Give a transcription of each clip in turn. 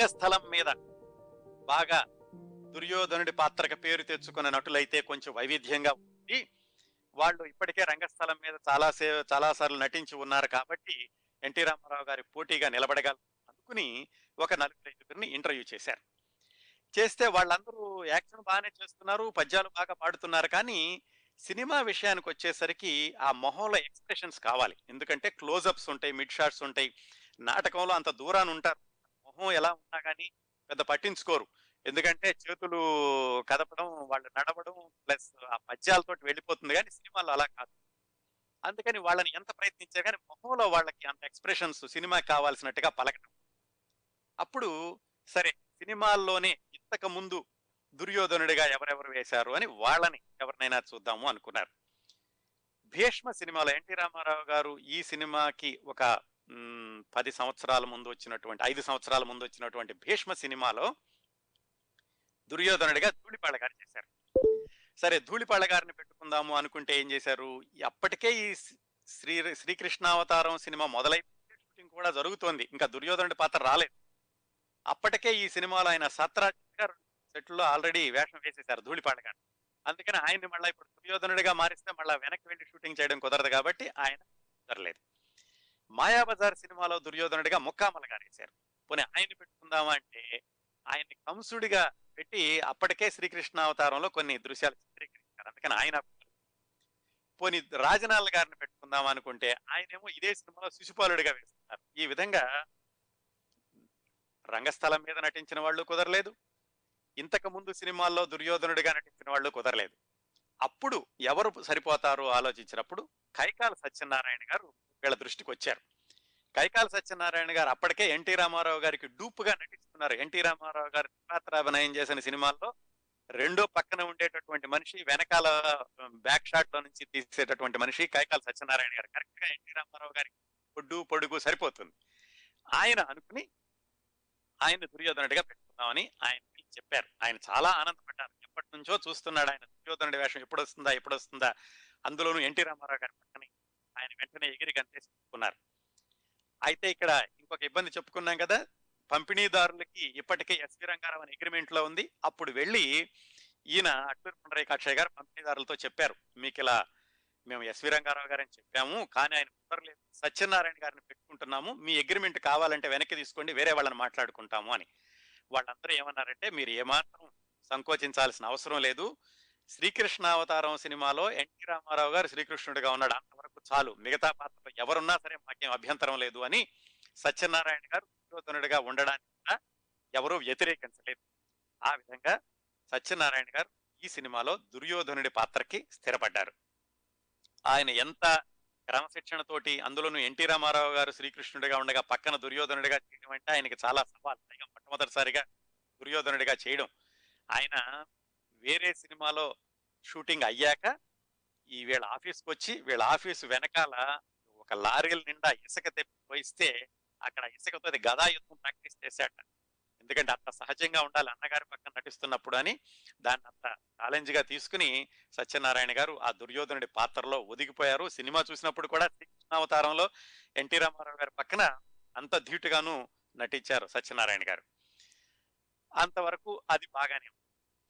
రంగస్థలం మీద బాగా దుర్యోధనుడి పాత్రకు పేరు తెచ్చుకున్న నటులైతే కొంచెం వైవిధ్యంగా ఉంది వాళ్ళు ఇప్పటికే రంగస్థలం మీద చాలా సే చాలా సార్లు నటించి ఉన్నారు కాబట్టి ఎన్టీ రామారావు గారి పోటీగా నిలబడగల అనుకుని ఒక నలుగురు ఐదుగురిని ఇంటర్వ్యూ చేశారు. చేస్తే వాళ్ళందరూ యాక్షన్ బాగానే చేస్తున్నారు పద్యాలు బాగా పాడుతున్నారు కానీ సినిమా విషయానికి వచ్చేసరికి ఆ మొహంలో ఎక్స్ప్రెషన్స్ కావాలి. ఎందుకంటే క్లోజప్స్ ఉంటాయి మిడ్ షాట్స్ ఉంటాయి. నాటకంలో అంత దూరాన్ని ఉంటారు. మొహం ఎలా ఉన్నా కానీ పెద్ద పట్టించుకోరు. ఎందుకంటే చేతులు కదపడం వాళ్ళు నడవడం ప్లస్ ఆ పద్యాలతో వెళ్ళిపోతుంది కానీ సినిమాలో అలా కాదు. అందుకని వాళ్ళని ఎంత ప్రయత్నించారు కానీ మొహంలో వాళ్ళకి అంత ఎక్స్ప్రెషన్స్ సినిమా కావాల్సినట్టుగా పలకడం అప్పుడు సరే సినిమాల్లోనే ఇంతకు ముందు దుర్యోధనుడిగా ఎవరెవరు వేశారు అని వాళ్ళని ఎవరినైనా చూద్దాము అనుకున్నారు. భీష్మ సినిమాలో ఎన్టీ రామారావు గారు ఈ సినిమాకి ఒక పది సంవత్సరాల ముందు వచ్చినటువంటి ఐదు సంవత్సరాల ముందు వచ్చినటువంటి భీష్మ సినిమాలో దుర్యోధనుడిగా ధూళిపాళ గారు చేశారు. సరే ధూళిపాళ గారిని పెట్టుకుందాము అనుకుంటే ఏం చేశారు? అప్పటికే ఈ శ్రీ శ్రీకృష్ణావతారం సినిమా మొదలై షూటింగ్ కూడా జరుగుతోంది. ఇంకా దుర్యోధనుడి పాత్ర రాలేదు. అప్పటికే ఈ సినిమాలో ఆయన సత్రాజ్ గారు సెట్లో ఆల్రెడీ వేషం వేసేశారు ధూళిపాళ గారు. అందుకని ఆయన్ని మళ్ళీ ఇప్పుడు దుర్యోధనుడిగా మారిస్తే మళ్ళీ వెనక్కి వెళ్ళి షూటింగ్ చేయడం కుదరదు కాబట్టి ఆయన కుదరలేదు. మాయాబజార్ సినిమాలో దుర్యోధనుడిగా ముక్కామల గారు వేశారు పోనీ ఆయన్ని పెట్టుకుందామా అంటే ఆయన్ని కంసుడిగా పెట్టి అప్పటికే శ్రీకృష్ణ అవతారంలో కొన్ని దృశ్యాలు చిత్రీకరించారు. అందుకని ఆయన పోనీ రాజనాల గారిని పెట్టుకుందాం అనుకుంటే ఆయనేమో ఇదే సినిమాలో శిశుపాలుడిగా వేస్తున్నారు. ఈ విధంగా రంగస్థలం మీద నటించిన వాళ్ళు కుదరలేదు. ఇంతకు ముందు సినిమాల్లో దుర్యోధనుడిగా నటించిన వాళ్ళు కుదరలేదు. అప్పుడు ఎవరు సరిపోతారు ఆలోచించినప్పుడు కైకాల సత్యనారాయణ గారు వీళ్ళ దృష్టికి వచ్చారు. కైకాల సత్యనారాయణ గారు అప్పటికే ఎన్టీ రామారావు గారికి డూపుగా నటిస్తున్నారు. ఎన్టీ రామారావు గారు అభినయం చేసిన సినిమాల్లో రెండో పక్కన ఉండేటటువంటి మనిషి వెనకాల బ్యాక్ షాట్లో నుంచి తీసేటటువంటి మనిషి కైకాల సత్యనారాయణ గారు. కరెక్ట్గా ఎన్టీ రామారావు గారికి పొడ్డు పొడుగు సరిపోతుంది. ఆయన అనుకుని ఆయన దుర్యోధనుడిగా పెట్టుకుందామని ఆయన చెప్పారు. ఆయన చాలా ఆనందపడ్డారు. ఎప్పటి నుంచో చూస్తున్నాడు ఆయన దుర్యోధనుడి వేషం ఎప్పుడు వస్తుందా ఎప్పుడు వస్తుందా అందులోనూ ఎన్టీ రామారావు గారి పక్కన ఆయన వెంటనే ఎగిరి గంతేసుకున్నారు. అయితే ఇక్కడ ఇంకొక ఇబ్బంది చెప్పుకున్నాం కదా పంపిణీదారులకి ఇప్పటికే ఎస్వి రంగారావు అనే అగ్రిమెంట్లో ఉంది. అప్పుడు వెళ్ళి ఈయన అట్టూరు పుండరీకాక్షయ్య గారు పంపిణీదారులతో చెప్పారు. మీకు ఇలా మేము ఎస్వి రంగారావు గారని చెప్పాము కానీ ఆయన కుదరలేదు. సత్యనారాయణ గారిని పెట్టుకుంటున్నాము. మీ అగ్రిమెంట్ కావాలంటే వెనక్కి తీసుకోండి వేరే వాళ్ళని మాట్లాడుకుంటాము అని. వాళ్ళందరూ ఏమన్నారంటే మీరు ఏమాత్రం సంకోచించాల్సిన అవసరం లేదు. శ్రీకృష్ణ అవతారం సినిమాలో ఎన్టీ రామారావు గారు శ్రీకృష్ణుడిగా ఉన్నాడు. అంతవరకు చాలు. మిగతా పాత్రలో ఎవరున్నా సరే మాకేం అభ్యంతరం లేదు అని సత్యనారాయణ గారు దుర్యోధనుడిగా ఉండడానికి కూడా ఎవరూ వ్యతిరేకించలేదు. ఆ విధంగా సత్యనారాయణ గారు ఈ సినిమాలో దుర్యోధనుడి పాత్రకి స్థిరపడ్డారు. ఆయన ఎంత క్రమశిక్షణతోటి అందులోనూ ఎన్టీ రామారావు గారు శ్రీకృష్ణుడిగా ఉండగా పక్కన దుర్యోధనుడిగా చేయడం అంటే ఆయనకి చాలా సవాల్. మొట్టమొదటిసారిగా దుర్యోధనుడిగా చేయడం. ఆయన వేరే సినిమాలో షూటింగ్ అయ్యాక ఈ వీళ్ళ ఆఫీస్కి వచ్చి వీళ్ళ ఆఫీస్ వెనకాల ఒక లారీల నిండా ఇసుక తెప్పి పోయిస్తే అక్కడ ఇసుకతో అది గదా యుద్ధం ప్రాక్టీస్ చేశాట ఎందుకంటే అంత సహజంగా ఉండాలి అన్నగారి పక్కన నటిస్తున్నప్పుడు అని దాన్ని అంత ఛాలెంజ్గా తీసుకుని సత్యనారాయణ గారు ఆ దుర్యోధనుడి పాత్రలో ఒదిగిపోయారు. సినిమా చూసినప్పుడు కూడా శ్రీకృష్ణావతారంలో ఎన్టీ రామారావు గారి పక్కన అంత ధీటుగాను నటించారు సత్యనారాయణ గారు. అంతవరకు అది బాగానే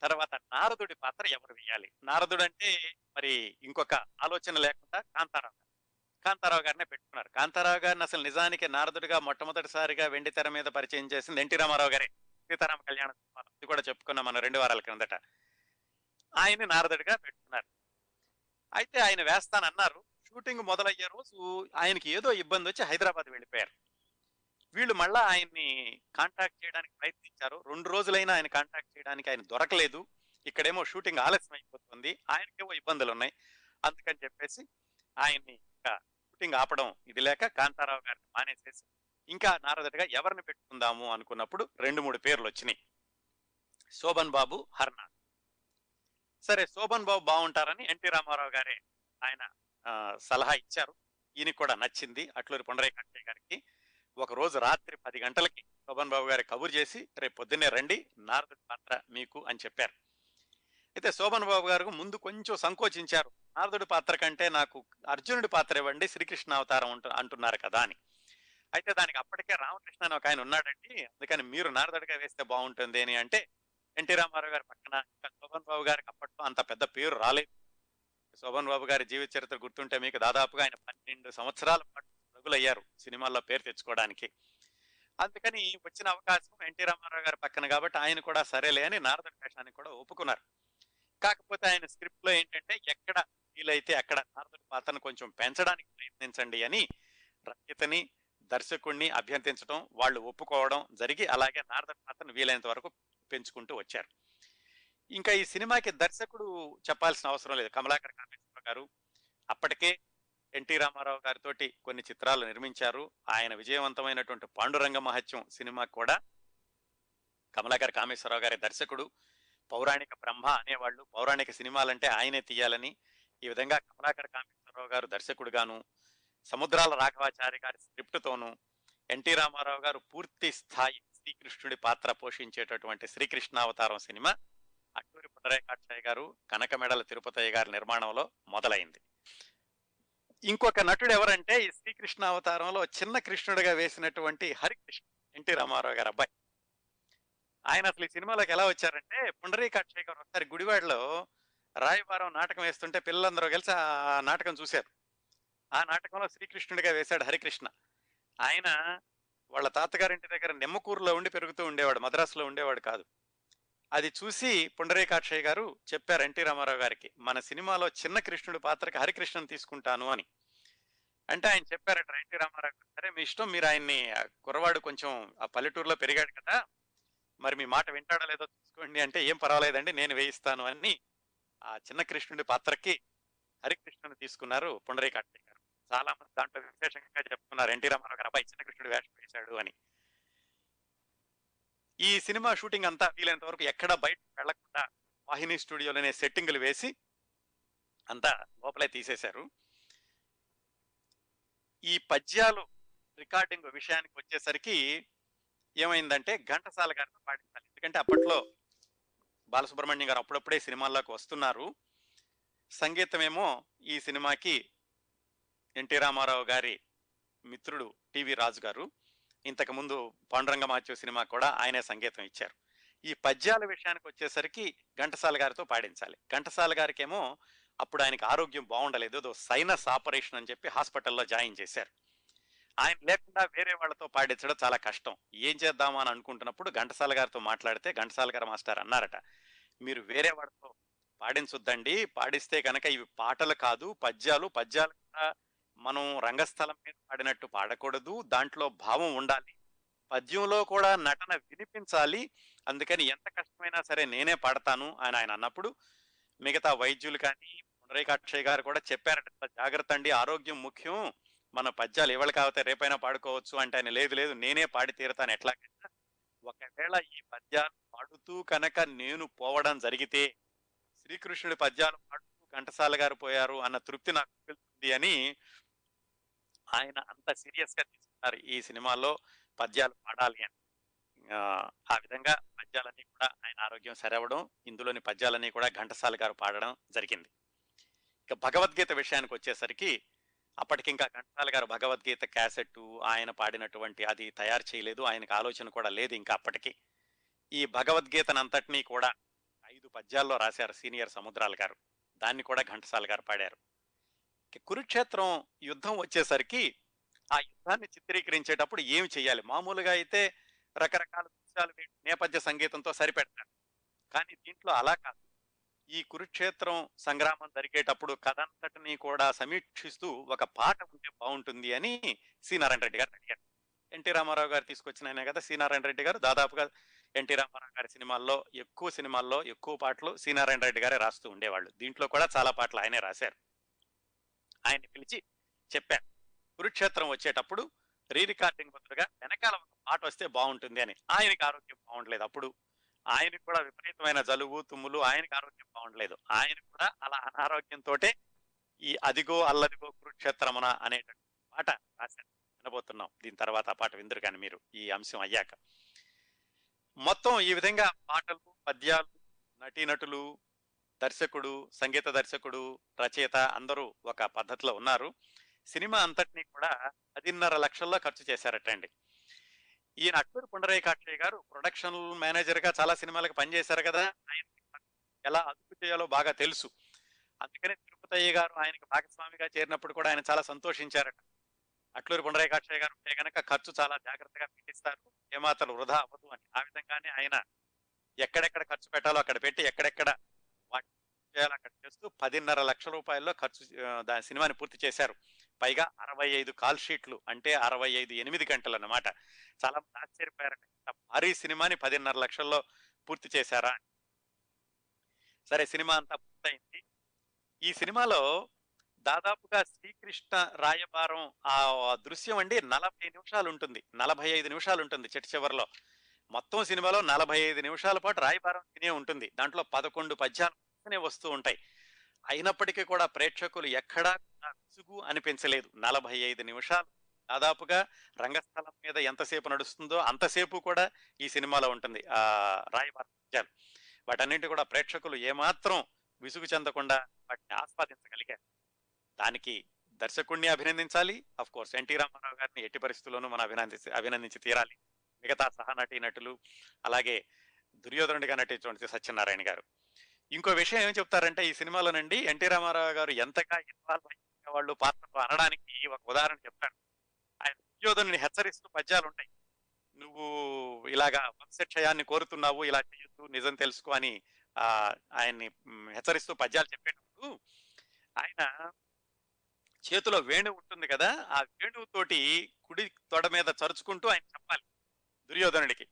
తర్వాత నారదుడి పాత్ర ఎవరు వేయాలి? నారదుడు అంటే మరి ఇంకొక ఆలోచన లేకుండా కాంతారావు గారు. కాంతారావు గారినే పెట్టుకున్నారు. కాంతారావు గారిని అసలు నిజానికి నారదుడిగా మొట్టమొదటిసారిగా వెండి తెర మీద పరిచయం చేసింది ఎన్టీ రామారావు గారే. సీతారామ కళ్యాణ ఇది కూడా చెప్పుకున్నాం మనం రెండు వారాల క్రిందట. ఆయన్ని నారదుడిగా పెట్టుకున్నారు. అయితే ఆయన వేస్తానన్నారు. షూటింగ్ మొదలయ్యే రోజు ఆయనకి ఏదో ఇబ్బంది వచ్చి హైదరాబాద్ వెళ్ళిపోయారు. వీళ్ళు మళ్ళా ఆయన్ని కాంటాక్ట్ చేయడానికి ప్రయత్నించారు. రెండు రోజులైనా ఆయన కాంటాక్ట్ చేయడానికి ఆయన దొరకలేదు. ఇక్కడేమో షూటింగ్ ఆలస్యం అయిపోతుంది. ఆయనకేమో ఇబ్బందులు ఉన్నాయి అందుకని చెప్పేసి ఆయన్ని ఇంకా షూటింగ్ ఆపడం ఇది లేక కాంతారావు గారిని మానేసేసి ఇంకా నారదుడిగా ఎవరిని పెట్టుకుందాము అనుకున్నప్పుడు రెండు మూడు పేర్లు వచ్చినాయి. శోభన్ బాబు హర్నాథ్ సరే శోభన్ బాబు బాగుంటారని ఎన్టీ రామారావు గారే ఆయన ఆ, సలహా ఇచ్చారు. ఈయనకి కూడా నచ్చింది. అట్లూరి పుండరీకాక్షయ్య గారికి ఒక రోజు రాత్రి పది గంటలకి శోభన్ బాబు గారి కబురు చేసి రేపు పొద్దున్నే రండి నారదుడి పాత్ర మీకు అని చెప్పారు. అయితే శోభన్ బాబు గారు ముందు కొంచెం సంకోచించారు. నారదుడి పాత్ర కంటే నాకు అర్జునుడి పాత్ర ఇవ్వండి శ్రీకృష్ణ అవతారం అంటున్నారు కదా అని. అయితే దానికి అప్పటికే రామకృష్ణ అని ఒక ఆయన ఉన్నాడండి. అందుకని మీరు నారదుడిగా వేస్తే బాగుంటుంది అని అంటే ఎన్టీ రామారావు గారి పక్కన శోభన్ బాబు గారికి అప్పట్లో అంత పెద్ద పేరు రాలేదు. శోభన్ బాబు గారి జీవిత చరిత్ర గుర్తుంటే మీకు దాదాపుగా ఆయన పన్నెండు సంవత్సరాల పాటు రగులయ్యారు సినిమాల్లో పేరు తెచ్చుకోవడానికి. అందుకని వచ్చిన అవకాశం ఎన్టీ రామారావు గారి పక్కన కాబట్టి ఆయన కూడా సరేలే అని నారద వేషానికి కూడా ఒప్పుకున్నారు. కాకపోతే ఆయన స్క్రిప్ట్లో ఏంటంటే ఎక్కడ వీలైతే అక్కడ నారదుడి పాత్రను కొంచెం పెంచడానికి ప్రయత్నించండి అని రచయితని దర్శకుణ్ణి అభ్యర్థించడం వాళ్ళు ఒప్పుకోవడం జరిగి అలాగే నారదుడి పాత్రను వీలైనంత వరకు పెంచుకుంటూ వచ్చారు. ఇంకా ఈ సినిమాకి దర్శకుడు చెప్పాల్సిన అవసరం లేదు. కమలాకర్ కామేశ్వర గారు అప్పటికే ఎన్టీ రామారావు గారితో కొన్ని చిత్రాలు నిర్మించారు. ఆయన విజయవంతమైనటువంటి పాండురంగ మహత్యం సినిమా కూడా కమలాకర్ కామేశ్వరరావు గారి దర్శకుడు పౌరాణిక బ్రహ్మ అనేవాళ్ళు. పౌరాణిక సినిమాలంటే ఆయనే తీయాలని ఈ విధంగా కమలాకర్ కామేశ్వరరావు గారు దర్శకుడుగాను సముద్రాల రాఘవాచారి గారి స్క్రిప్ట్తోనూ ఎన్టీ రామారావు గారు పూర్తి స్థాయి శ్రీకృష్ణుడి పాత్ర పోషించేటటువంటి శ్రీకృష్ణావతారం సినిమా అట్టూరి పునరేకాక్షయ్య గారు కనకమెడల తిరుపతయ్య గారి నిర్మాణంలో మొదలైంది. ఇంకొక నటుడు ఎవరంటే ఈ శ్రీకృష్ణ అవతారంలో చిన్న కృష్ణుడిగా వేసినటువంటి హరికృష్ణ ఎన్టీ రామారావు గారు అబ్బాయి. ఆయన అసలు ఈ సినిమాలోకి ఎలా వచ్చారంటే పుండరీకాక్షయ్య గారు ఒకసారి గుడివాడలో రాయబారం నాటకం వేస్తుంటే పిల్లలందరూ కలిసి ఆ నాటకం చూశారు. ఆ నాటకంలో శ్రీకృష్ణుడిగా వేశాడు హరికృష్ణ. ఆయన వాళ్ళ తాతగారింటి దగ్గర నిమ్మకూరులో ఉండి పెరుగుతూ ఉండేవాడు మద్రాసులో ఉండేవాడు కాదు. అది చూసి పుండరీకాక్షయ్య గారు చెప్పారు ఎన్టీ రామారావు గారికి మన సినిమాలో చిన్న కృష్ణుడి పాత్రకి హరికృష్ణను తీసుకుంటాను అని. అంటే ఆయన చెప్పారట ఎన్టీ రామారావు గారు సరే మీ ఇష్టం మీరు ఆయన్ని కుర్రవాడు కొంచెం ఆ పల్లెటూరులో పెరిగాడు కదా మరి మీ మాట వింటాడో లేదో చూసుకోండి అంటే ఏం పర్వాలేదండి నేను వేయిస్తాను అని ఆ చిన్న కృష్ణుడి పాత్రకి హరికృష్ణుని తీసుకున్నారు పుండరీకాక్షయ్య గారు. చాలా మంది దాంట్లో విశేషంగా చెప్తున్నారు ఎన్టీ రామారావు గారు అబ్బాయి చిన్న కృష్ణుడు వేషం వేశాడు అని. ఈ సినిమా షూటింగ్ అంతా వీలైనంత వరకు ఎక్కడ బయట వెళ్ళకుండా వాహిని స్టూడియోలోనే సెట్టింగులు వేసి అంతా లోపలే తీసేశారు. ఈ పద్యాలు రికార్డింగ్ విషయానికి వచ్చేసరికి ఏమైందంటే ఘంటసాల గారితో పాటించాలి. ఎందుకంటే అప్పట్లో బాలసుబ్రహ్మణ్యం గారు అప్పుడప్పుడే సినిమాల్లోకి వస్తున్నారు. సంగీతమేమో ఈ సినిమాకి ఎన్టీ రామారావు గారి మిత్రుడు టివి రాజు గారు ఇంతకు ముందు పాండురంగ మహత్య సినిమా కూడా ఆయనే సంగీతం ఇచ్చారు. ఈ పద్యాల విషయానికి వచ్చేసరికి ఘంటసాల గారితో పాడించాలి. ఘంటసాల గారికేమో అప్పుడు ఆయనకి ఆరోగ్యం బాగుండలేదు ఏదో సైనస్ ఆపరేషన్ అని చెప్పి హాస్పిటల్లో జాయిన్ చేశారు. ఆయన లేకుండా వేరే వాళ్ళతో పాడించడం చాలా కష్టం. ఏం చేద్దామా అని అనుకుంటున్నప్పుడు ఘంటసాల గారితో మాట్లాడితే ఘంటసాల గారు మాస్టర్ అన్నారట మీరు వేరే వాళ్ళతో పాడించొద్దండి పాడిస్తే కనుక ఇవి పాటలు కాదు పద్యాలు పద్యాలు కూడా మనం రంగస్థలం మీద పాడినట్టు పాడకూడదు. దాంట్లో భావం ఉండాలి. పద్యంలో కూడా నటన వినిపించాలి. అందుకని ఎంత కష్టమైనా సరే నేనే పాడతాను అని ఆయన అన్నప్పుడు మిగతా వైద్యులు కానీ పునరేకాక్షయ్య గారు కూడా చెప్పారట జాగ్రత్త అండి ఆరోగ్యం ముఖ్యం. మన పద్యాలు ఇవాళ కాకపోతే రేపైనా పాడుకోవచ్చు. అంటే ఆయన లేదు లేదు నేనే పాడి తీరుతాను. ఎట్లాగైనా ఒకవేళ ఈ పద్యాలు పాడుతూ కనుక నేను పోవడం జరిగితే శ్రీకృష్ణుడి పద్యాలు పాడుతూ ఘంటసాల గారు పోయారు అన్న తృప్తి నాకు అని ఆయన అంత సీరియస్గా తీసుకున్నారు ఈ సినిమాలో పద్యాలు పాడాలి అని. ఆ, విధంగా పద్యాలన్నీ కూడా ఆయన ఆరోగ్యం సరవడం ఇందులోని పద్యాలన్నీ కూడా ఘంటసాల గారు పాడడం జరిగింది. ఇక భగవద్గీత విషయానికి వచ్చేసరికి అప్పటికింకా ఘంటసాల గారు భగవద్గీత క్యాసెట్ ఆయన పాడినటువంటి అది తయారు చేయలేదు ఆయనకు ఆలోచన కూడా లేదు ఇంకా అప్పటికి. ఈ భగవద్గీతనంతటినీ కూడా ఐదు పద్యాల్లో రాశారు సీనియర్ సముద్రాల గారు. దాన్ని కూడా ఘంటసాల గారు పాడారు. కురుక్షేత్రం యుద్ధం వచ్చేసరికి ఆ యుద్ధాన్ని చిత్రీకరించేటప్పుడు ఏమి చేయాలి మామూలుగా అయితే రకరకాల దృశ్యాలు నేపథ్య సంగీతంతో సరిపెడతారు కానీ దీంట్లో అలా కాదు. ఈ కురుక్షేత్రం సంగ్రామం జరిగేటప్పుడు కథంతటిని కూడా సమీక్షిస్తూ ఒక పాట ఉంటే బాగుంటుంది అని సి. నారాయణ రెడ్డి గారు అడిగారు. ఎన్టీ రామారావు గారు తీసుకొచ్చిన ఆయన కదా సి. నారాయణ రెడ్డి గారు. దాదాపుగా ఎన్టీ రామారావు గారి సినిమాల్లో ఎక్కువ సినిమాల్లో ఎక్కువ పాటలు సి. నారాయణ రెడ్డి గారే రాస్తూ ఉండేవాళ్ళు. దీంట్లో కూడా చాలా పాటలు ఆయనే రాశారు. ఆయన్ని పిలిచి చెప్పారు. కురుక్షేత్రం వచ్చేటప్పుడు రీ రికార్డింగ్ బదులుగా వెనకాల ఒక పాట వస్తే బాగుంటుంది అని. ఆయనకి ఆరోగ్యం బాగుండలేదు అప్పుడు. ఆయనకు కూడా విపరీతమైన జలుబు తుమ్ములు ఆయనకు ఆరోగ్యం బాగుండలేదు. ఆయన కూడా అలా అనారోగ్యంతో ఈ అదిగో అల్లదిగో కురుక్షేత్రమున అనేటువంటి పాట రాశారు. వినబోతున్నాం. దీని తర్వాత ఆ పాట విందరు కానీ మీరు. ఈ అంశం అయ్యాక. మొత్తం ఈ విధంగా పాటలు పద్యాలు నటీనటులు దర్శకుడు సంగీత దర్శకుడు రచయిత అందరూ ఒక పద్ధతిలో ఉన్నారు. సినిమా అంతటినీ కూడా పదిన్నర లక్షల్లో ఖర్చు చేశారటండి. ఈయన అక్బర్ పుండరీకాక్షయ్య గారు ప్రొడక్షన్ మేనేజర్గా చాలా సినిమాలకు పనిచేశారు కదా ఆయన ఎలా అదుపు చేయాలో బాగా తెలుసు. అందుకనే తిరుపతయ్య గారు ఆయనకి భాగస్వామిగా చేరినప్పుడు కూడా ఆయన చాలా సంతోషించారట. అట్లూరి పుండరీకాక్షయ్య గారు ఉంటే గనక ఖర్చు చాలా జాగ్రత్తగా పెట్టిస్తారు ఏమాత్రం వృధా అవ్వదు అని. ఆ విధంగానే ఆయన ఎక్కడెక్కడ ఖర్చు పెట్టాలో అక్కడ పెట్టి ఎక్కడెక్కడ వాటి అక్కడ చేస్తూ పదిన్నర లక్షల రూపాయల్లో ఖర్చు దాని సినిమాని పూర్తి చేశారు. పైగా అరవై ఐదు కాల్ షీట్లు అంటే అరవై ఐదు ఎనిమిది గంటలు అన్నమాట చాలా మంది ఆశ్చర్యపోయారట భారీ సినిమాని పదిన్నర లక్షల్లో పూర్తి చేశారా సరే సినిమా అంతా పూర్తయింది. ఈ సినిమాలో దాదాపుగా శ్రీకృష్ణ రాయబారం ఆ దృశ్యం అండి నలభై నిమిషాలు ఉంటుంది. నలభై ఐదు నిమిషాలు ఉంటుంది చిట్ట చివరిలో. మొత్తం సినిమాలో నలభై ఐదు నిమిషాల పాటు రాయబారం తినే ఉంటుంది. దాంట్లో పదకొండు పద్యాలు వస్తూ ఉంటాయి. అయినప్పటికీ కూడా ప్రేక్షకులు ఎక్కడా విసుగు అనిపించలేదు. నలభై ఐదు నిమిషాలు దాదాపుగా రంగస్థలం మీద ఎంతసేపు నడుస్తుందో అంతసేపు కూడా ఈ సినిమాలో ఉంటుంది. ఆ రాయబారం పద్యాలు వాటన్నింటి కూడా ప్రేక్షకులు ఏమాత్రం విసుగు చెందకుండా వాటిని ఆస్వాదించగలిగారు. దానికి దర్శకుడిని అభినందించాలి. అఫ్ కోర్స్ ఎన్టీ రామారావు గారిని ఎట్టి పరిస్థితుల్లోనూ మనం అభినందించి అభినందించి తీరాలి. మిగతా సహనటి నటులు అలాగే దుర్యోధనుడిగా నటించినటువంటి సత్యనారాయణ గారు. ఇంకో విషయం ఏం చెప్తారంటే ఈ సినిమాలోనండి ఎన్టీ రామారావు గారు ఎంతగా ఇన్వాల్వ్ అయ్యే వాళ్ళు పాత్రలు అనడానికి ఒక ఉదాహరణ చెప్తాను. ఆయన దుర్యోధనుని హెచ్చరిస్తూ పద్యాలు ఉంటాయి. నువ్వు ఇలాగా వంశక్షయాన్ని కోరుతున్నావు ఇలా చేయొద్దు నిజం తెలుసుకో అని ఆ ఆయన్ని హెచ్చరిస్తూ పద్యాలు చెప్పేటప్పుడు ఆయన చేతిలో వేణువు ఉంటుంది కదా ఆ వేణువుతోటి కుడి తొడ మీద చరుచుకుంటూ ఆయన చెప్పాలి. దుర్యోధనుడికి.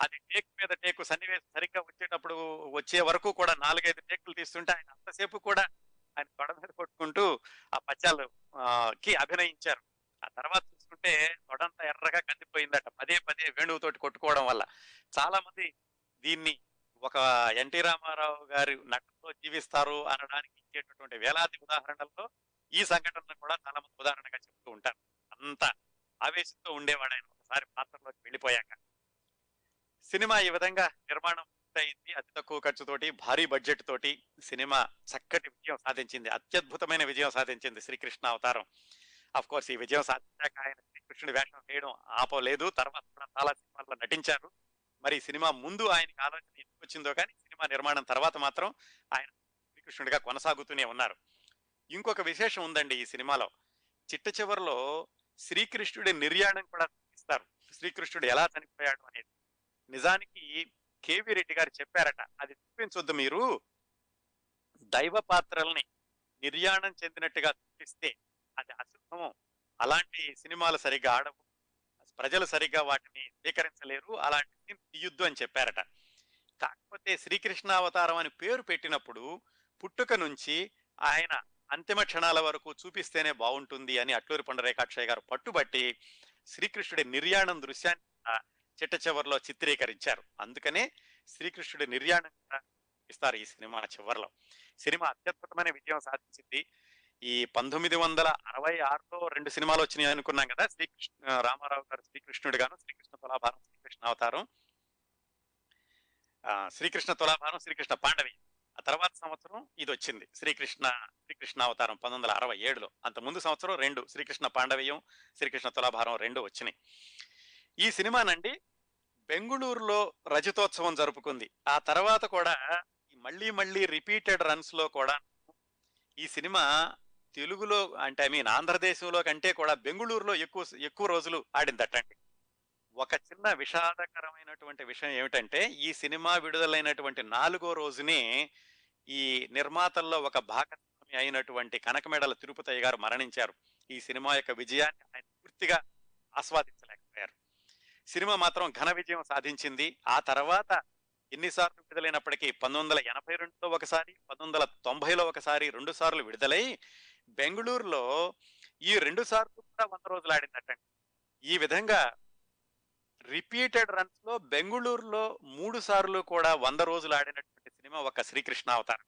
అది టేక్ మీద టేకు సన్నివేశం సరిగ్గా వచ్చేటప్పుడు వచ్చే వరకు కూడా నాలుగైదు టేకులు తీస్తుంటే ఆయన అంతసేపు కూడా ఆయన తొడ మీద కొట్టుకుంటూ ఆ పచ్చాలు ఆ, కి అభినయించారు. ఆ తర్వాత చూసుకుంటే తొడంతా ఎర్రగా కందిపోయిందట. పదే పదే వేణువుతోటి కొట్టుకోవడం వల్ల. చాలా మంది దీన్ని ఒక ఎన్టీ రామారావు గారి నటనతో జీవిస్తారు అనడానికి ఇచ్చేటటువంటి వేలాది ఉదాహరణల్లో ఈ సంఘటనను కూడా చాలా మంది ఉదాహరణగా చెప్తూ ఉంటారు. అంత ఆవేశంతో ఉండేవాడు ఆయన. వారి పాత్రలోకి వెళ్ళిపోయాక. సినిమా ఈ విధంగా నిర్మాణం పూర్తయింది అతి తక్కువ ఖర్చుతోటి భారీ బడ్జెట్ తోటి సినిమా చక్కటి విజయం సాధించింది. అత్యద్భుతమైన విజయం సాధించింది శ్రీకృష్ణ అవతారం. అఫ్ కోర్స్ ఈ విజయం సాధించాక ఆయన శ్రీకృష్ణుడి వేషం వేయడం ఆపలేదు. తర్వాత కూడా చాలా సినిమాల్లో నటించారు. మరి సినిమా ముందు ఆయనకి ఆలోచన ఎందుకు వచ్చిందో కానీ సినిమా నిర్మాణం తర్వాత మాత్రం ఆయన శ్రీకృష్ణుడిగా కొనసాగుతూనే ఉన్నారు. ఇంకొక విశేషం ఉందండి ఈ సినిమాలో. చిట్ట చివరిలో శ్రీకృష్ణుడి నిర్యాణం కూడా చెప్తారు శ్రీకృష్ణుడు ఎలా చనిపోయాడు అనేది. నిజానికి కేవీ రెడ్డి గారు చెప్పారట అది చూపించొద్దు మీరు. దైవ పాత్రల్ని నిర్యాణం చెందినట్టుగా చూపిస్తే అది అశుభము. అలాంటి సినిమాలు సరిగ్గా ఆడవు. ప్రజలు సరిగ్గా వాటిని స్వీకరించలేరు. అలాంటి తీయొద్దు అని చెప్పారట. కాకపోతే శ్రీకృష్ణ అవతారం అని పేరు పెట్టినప్పుడు పుట్టుక నుంచి ఆయన అంతిమ క్షణాల వరకు చూపిస్తేనే బాగుంటుంది అని అట్లూరి పొండరేకాక్షయ్య గారు పట్టుబట్టి శ్రీకృష్ణుడి నిర్యాణం దృశ్యాన్ని చిట్ట చివరిలో చిత్రీకరించారు. అందుకనే శ్రీకృష్ణుడి నిర్యాణం ఇస్తారు ఈ సినిమా చివరిలో. సినిమా అత్యద్భుతమైన విజయం సాధించింది. ఈ పంతొమ్మిది వందల అరవై ఆరులో రెండు సినిమాలు వచ్చినాయి అనుకున్నాం కదా శ్రీకృష్ణ రామారావు గారు శ్రీకృష్ణుడు గాను శ్రీకృష్ణ తులాభారం శ్రీకృష్ణ అవతారం శ్రీకృష్ణ తులాభారం శ్రీకృష్ణ పాండవి. ఆ తర్వాత సంవత్సరం ఇది వచ్చింది శ్రీకృష్ణ శ్రీకృష్ణ అవతారం పంతొమ్మిది వందల అరవై ఏడులో. అంత ముందు సంవత్సరం రెండు శ్రీకృష్ణ పాండవీయం శ్రీకృష్ణ తులాభారం రెండు వచ్చినాయి. ఈ సినిమానండి బెంగుళూరులో రజతోత్సవం జరుపుకుంది. ఆ తర్వాత కూడా ఈ మళ్ళీ మళ్ళీ రిపీటెడ్ రన్స్లో కూడా ఈ సినిమా తెలుగులో అంటే ఐ మీన్ ఆంధ్రదేశంలో కంటే కూడా బెంగుళూరులో ఎక్కువ ఎక్కువ రోజులు ఆడిందటండి. ఒక చిన్న విషాదకరమైనటువంటి విషయం ఏమిటంటే ఈ సినిమా విడుదలైనటువంటి నాలుగో రోజునే ఈ నిర్మాతల్లో ఒక భాగస్వామి అయినటువంటి కనకమేడల తిరుపతయ్య గారు మరణించారు. ఈ సినిమా యొక్క విజయాన్ని ఆయన పూర్తిగా ఆస్వాదించలేకపోయారు. సినిమా మాత్రం ఘన విజయం సాధించింది. ఆ తర్వాత ఎన్నిసార్లు విడుదలైనప్పటికీ పంతొమ్మిది వందల ఎనభై రెండులో ఒకసారి పంతొమ్మిది వందల తొంభైలో ఒకసారి రెండు సార్లు విడుదలై బెంగళూరులో ఈ రెండు సార్లు కూడా వంద రోజులు ఆడిందటండి. ఈ విధంగా రిపీటెడ్ రన్స్లో బెంగళూరులో మూడు సార్లు కూడా వంద రోజులు ఆడినటువంటి సినిమా ఒక శ్రీకృష్ణ అవతారం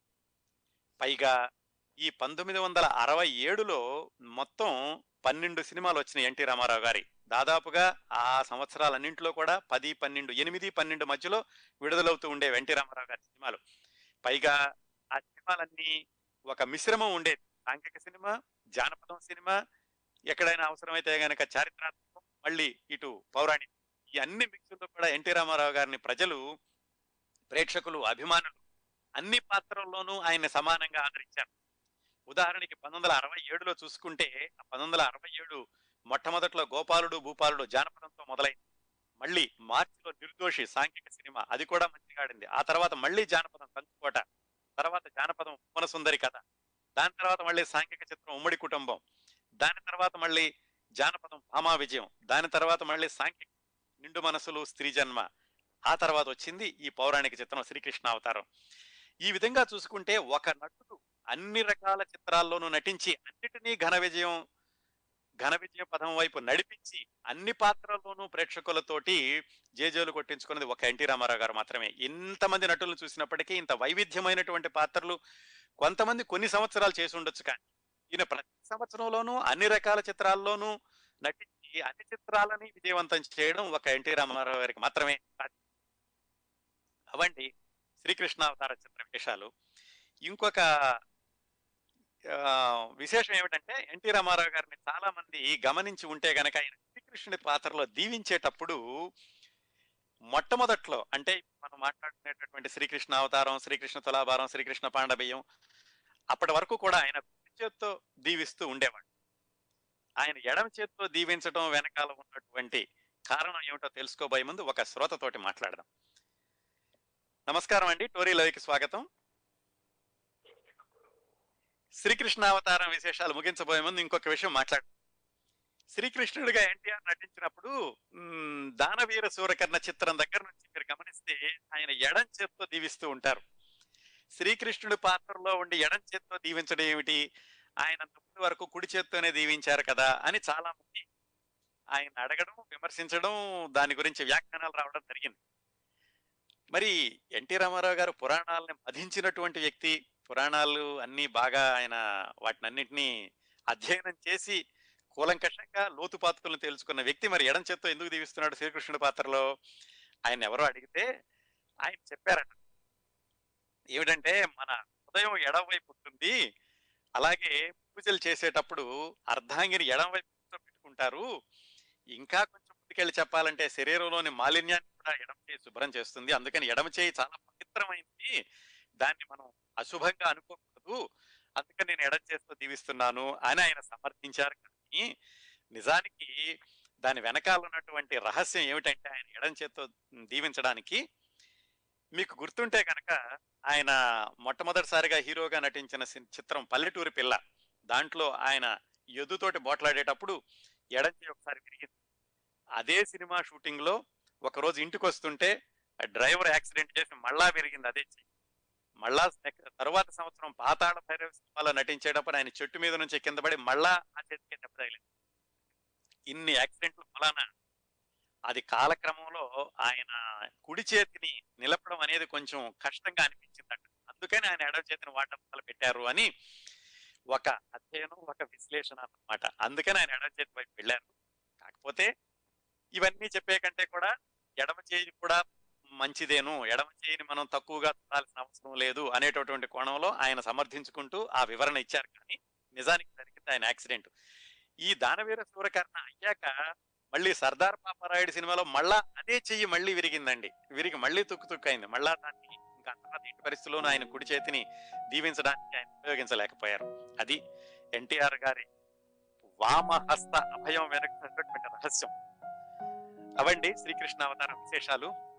పైగా ఈ పంతొమ్మిది వందల అరవై ఏడులో మొత్తం పన్నెండు సినిమాలు వచ్చినాయి ఎన్టీ రామారావు గారి. దాదాపుగా ఆ సంవత్సరాలన్నింటిలో కూడా పది పన్నెండు ఎనిమిది పన్నెండు మధ్యలో విడుదలవుతూ ఉండేవి ఎన్టీ రామారావు గారి సినిమాలు. పైగా ఆ సినిమాలన్నీ ఒక మిశ్రమం ఉండేది. సాంఘిక సినిమా జానపదం సినిమా ఎక్కడైనా అవసరమైతే గనక చారిత్రాత్మకం మళ్ళీ ఇటు పౌరాణికం. ఈ అన్ని మిక్సుల్లో కూడా ఎన్టీ రామారావు గారిని ప్రజలు ప్రేక్షకులు అభిమానులు అన్ని పాత్రల్లోనూ ఆయన సమానంగా ఆదరించారు. ఉదాహరణకి పంతొమ్మిది వందల అరవై ఏడులో చూసుకుంటే పంతొమ్మిది వందల అరవై ఏడు మొట్టమొదట్లో గోపాలుడు భూపాలుడు జానపదంతో మొదలైంది. మళ్ళీ మార్చిలో నిర్దోషి సాంఘిక సినిమా అది కూడా మంచిగా ఆడింది ఆ తర్వాత మళ్ళీ జానపదం కంచుకోట తర్వాత జానపదం ఉమ్మన సుందరి కథ దాని తర్వాత మళ్ళీ సాంఘిక చిత్రం ఉమ్మడి కుటుంబం దాని తర్వాత మళ్ళీ జానపదం భామా విజయం దాని తర్వాత మళ్ళీ సాంఘిక నిండు మనసులు స్త్రీ జన్మ. ఆ తర్వాత వచ్చింది ఈ పౌరాణిక చిత్రం శ్రీకృష్ణ అవతారం. ఈ విధంగా చూసుకుంటే ఒక నటుడు అన్ని రకాల చిత్రాల్లోనూ నటించి అన్నిటినీ ఘన విజయం ఘన విజయ పదం వైపు నడిపించి అన్ని పాత్రల్లోనూ ప్రేక్షకులతోటి జేజేలు కొట్టించుకున్నది ఒక ఎన్టీ రామారావు గారు మాత్రమే. ఇంతమంది నటులను చూసినప్పటికీ ఇంత వైవిధ్యమైనటువంటి పాత్రలు కొంతమంది కొన్ని సంవత్సరాలు చేసి ఉండొచ్చు కానీ ఈయన ప్రతి సంవత్సరంలోనూ అన్ని రకాల చిత్రాల్లోనూ నటించి అన్ని చిత్రాలని విజయవంతం చేయడం ఒక ఎన్టీ రామారావు గారికి మాత్రమే. అవండి. శ్రీకృష్ణ అవతార చిత్ర విశేషాలు ఇంకొక విశేషం ఏమిటంటే ఎన్టీ రామారావు గారిని చాలా మంది గమనించి ఉంటే గనక ఆయన శ్రీకృష్ణుడి పాత్రలో దీవించేటప్పుడు మొట్టమొదట్లో అంటే మనం మాట్లాడుకునేటటువంటి శ్రీకృష్ణ అవతారం శ్రీకృష్ణ తులాభారం శ్రీకృష్ణ పాండవీయం అప్పటి వరకు కూడా ఆయన చేత్తో దీవిస్తూ ఉండేవాడు. ఆయన ఎడమ చేత్తో దీవించడం వెనకాల ఉన్నటువంటి కారణం ఏమిటో తెలుసుకోబోయే ముందు ఒక శ్రోతతోటి మాట్లాడదాం. నమస్కారం అండి. టోరీ లవికి స్వాగతం. శ్రీకృష్ణ అవతారం విశేషాలు ముగించబోయే ముందు ఇంకొక విషయం మాట్లాడు. శ్రీకృష్ణుడిగా ఎన్టీఆర్ నటించినప్పుడు దానవీర సూరకర్ణ చిత్రం దగ్గర నుంచి మీరు గమనిస్తే ఆయన ఎడం చేత్తో దీవిస్తూ ఉంటారు. శ్రీకృష్ణుడి పాత్రలో ఉండి ఎడం చేత్తో దీవించడం ఏమిటి? ఆయన ముందు వరకు కుడి చేత్తోనే దీవించారు కదా అని చాలా మంది ఆయన అడగడం విమర్శించడం దాని గురించి వ్యాఖ్యానాలు రావడం జరిగింది. మరి ఎన్టీ రామారావు గారు పురాణాలను మధించినటువంటి వ్యక్తి పురాణాలు అన్ని బాగా ఆయన వాటినన్నింటినీ అధ్యయనం చేసి కూలంకషంగా లోతుపాతులను తెలుసుకున్న వ్యక్తి మరి ఎడం చేత్తో ఎందుకు దీవిస్తున్నాడు శ్రీకృష్ణుడి పాత్రలో? ఆయన ఎవరో అడిగితే ఆయన చెప్పారట. ఏమిటంటే మన హృదయం ఎడవైపు ఉంటుంది. అలాగే పూజలు చేసేటప్పుడు అర్ధాంగిని ఎడం వైపు పెట్టుకుంటారు ఇంకా కొంచెం ముందుకెళ్ళి చెప్పాలంటే శరీరంలోని మాలిన్యాన్ని కూడా ఎడమ చేయి శుభ్రం చేస్తుంది. అందుకని ఎడమ చేయి చాలా పవిత్రమైంది. దాన్ని మనం అశుభంగా అనుకోకూడదు. అందుకని నేను ఎడమ చేస్తూ దీవిస్తున్నాను అని ఆయన సమర్థించారు కానీ నిజానికి దాని వెనకాల ఉన్నటువంటి రహస్యం ఏమిటంటే ఆయన ఎడం చేత్తో దీవించడానికి మీకు గుర్తుంటే కనుక ఆయన మొట్టమొదటిసారిగా హీరోగా నటించిన సి- చిత్రం పల్లెటూరి పిల్ల. దాంట్లో ఆయన ఎదుతోటి బోట్లాడేటప్పుడు ఎడం చేయి ఒకసారి విరిగింది. అదే సినిమా షూటింగ్ ఒకరోజు ఒక రోజు ఇంటికి వస్తుంటే ఆ డ్రైవర్ యాక్సిడెంట్ చేసి మళ్ళా విరిగింది అదే చెయ్యి. మళ్ళా తర్వాత సంవత్సరం పాతాళ భైరవ సినిమాలో నటించేటప్పుడు ఆయన చెట్టు మీద నుంచి కింద పడి మళ్ళా ఆ చేతికి దెబ్బ తగిలింది. ఇన్ని యాక్సిడెంట్లు ఫలానా? అది కాలక్రమంలో ఆయన కుడి చేతిని నిలపడం అనేది కొంచెం కష్టంగా అనిపించిందట. అందుకని ఆయన ఎడవ చేతిని వాడడం మొదలు పెట్టారు అని ఒక అధ్యయనం ఒక విశ్లేషణ అన్నమాట. అందుకని ఆయన ఎడవ చేతి వైపు వెళ్ళారు. కాకపోతే ఇవన్నీ చెప్పే కంటే కూడా ఎడమ చేయి కూడా మంచిదేను ఎడమ చేయిని మనం తక్కువగా చూడాల్సిన అవసరం లేదు అనేటటువంటి కోణంలో ఆయన సమర్థించుకుంటూ ఆ వివరణ ఇచ్చారు. కానీ నిజానికి జరిగింది ఆయన యాక్సిడెంట్. ఈ దానవీర సూరకర్ణ అయ్యాక మళ్ళీ సర్దార్ పాపారాయుడు సినిమాలో మళ్ళా అదే చెయ్యి మళ్ళీ విరిగిందండి. విరిగి మళ్ళీ తుక్కు తుక్కు అయింది మళ్ళా దాన్ని ఇంకా తర్వాత ఇంటి పరిస్థితుల్లోనూ ఆయన కుడి చేతిని దీవించడానికి ఆయన ఉపయోగించలేకపోయారు. అది ఎన్టీఆర్ గారి వామహస్త అభయం వెనక రహస్యం. అవండి శ్రీకృష్ణ అవతారం విశేషాలు.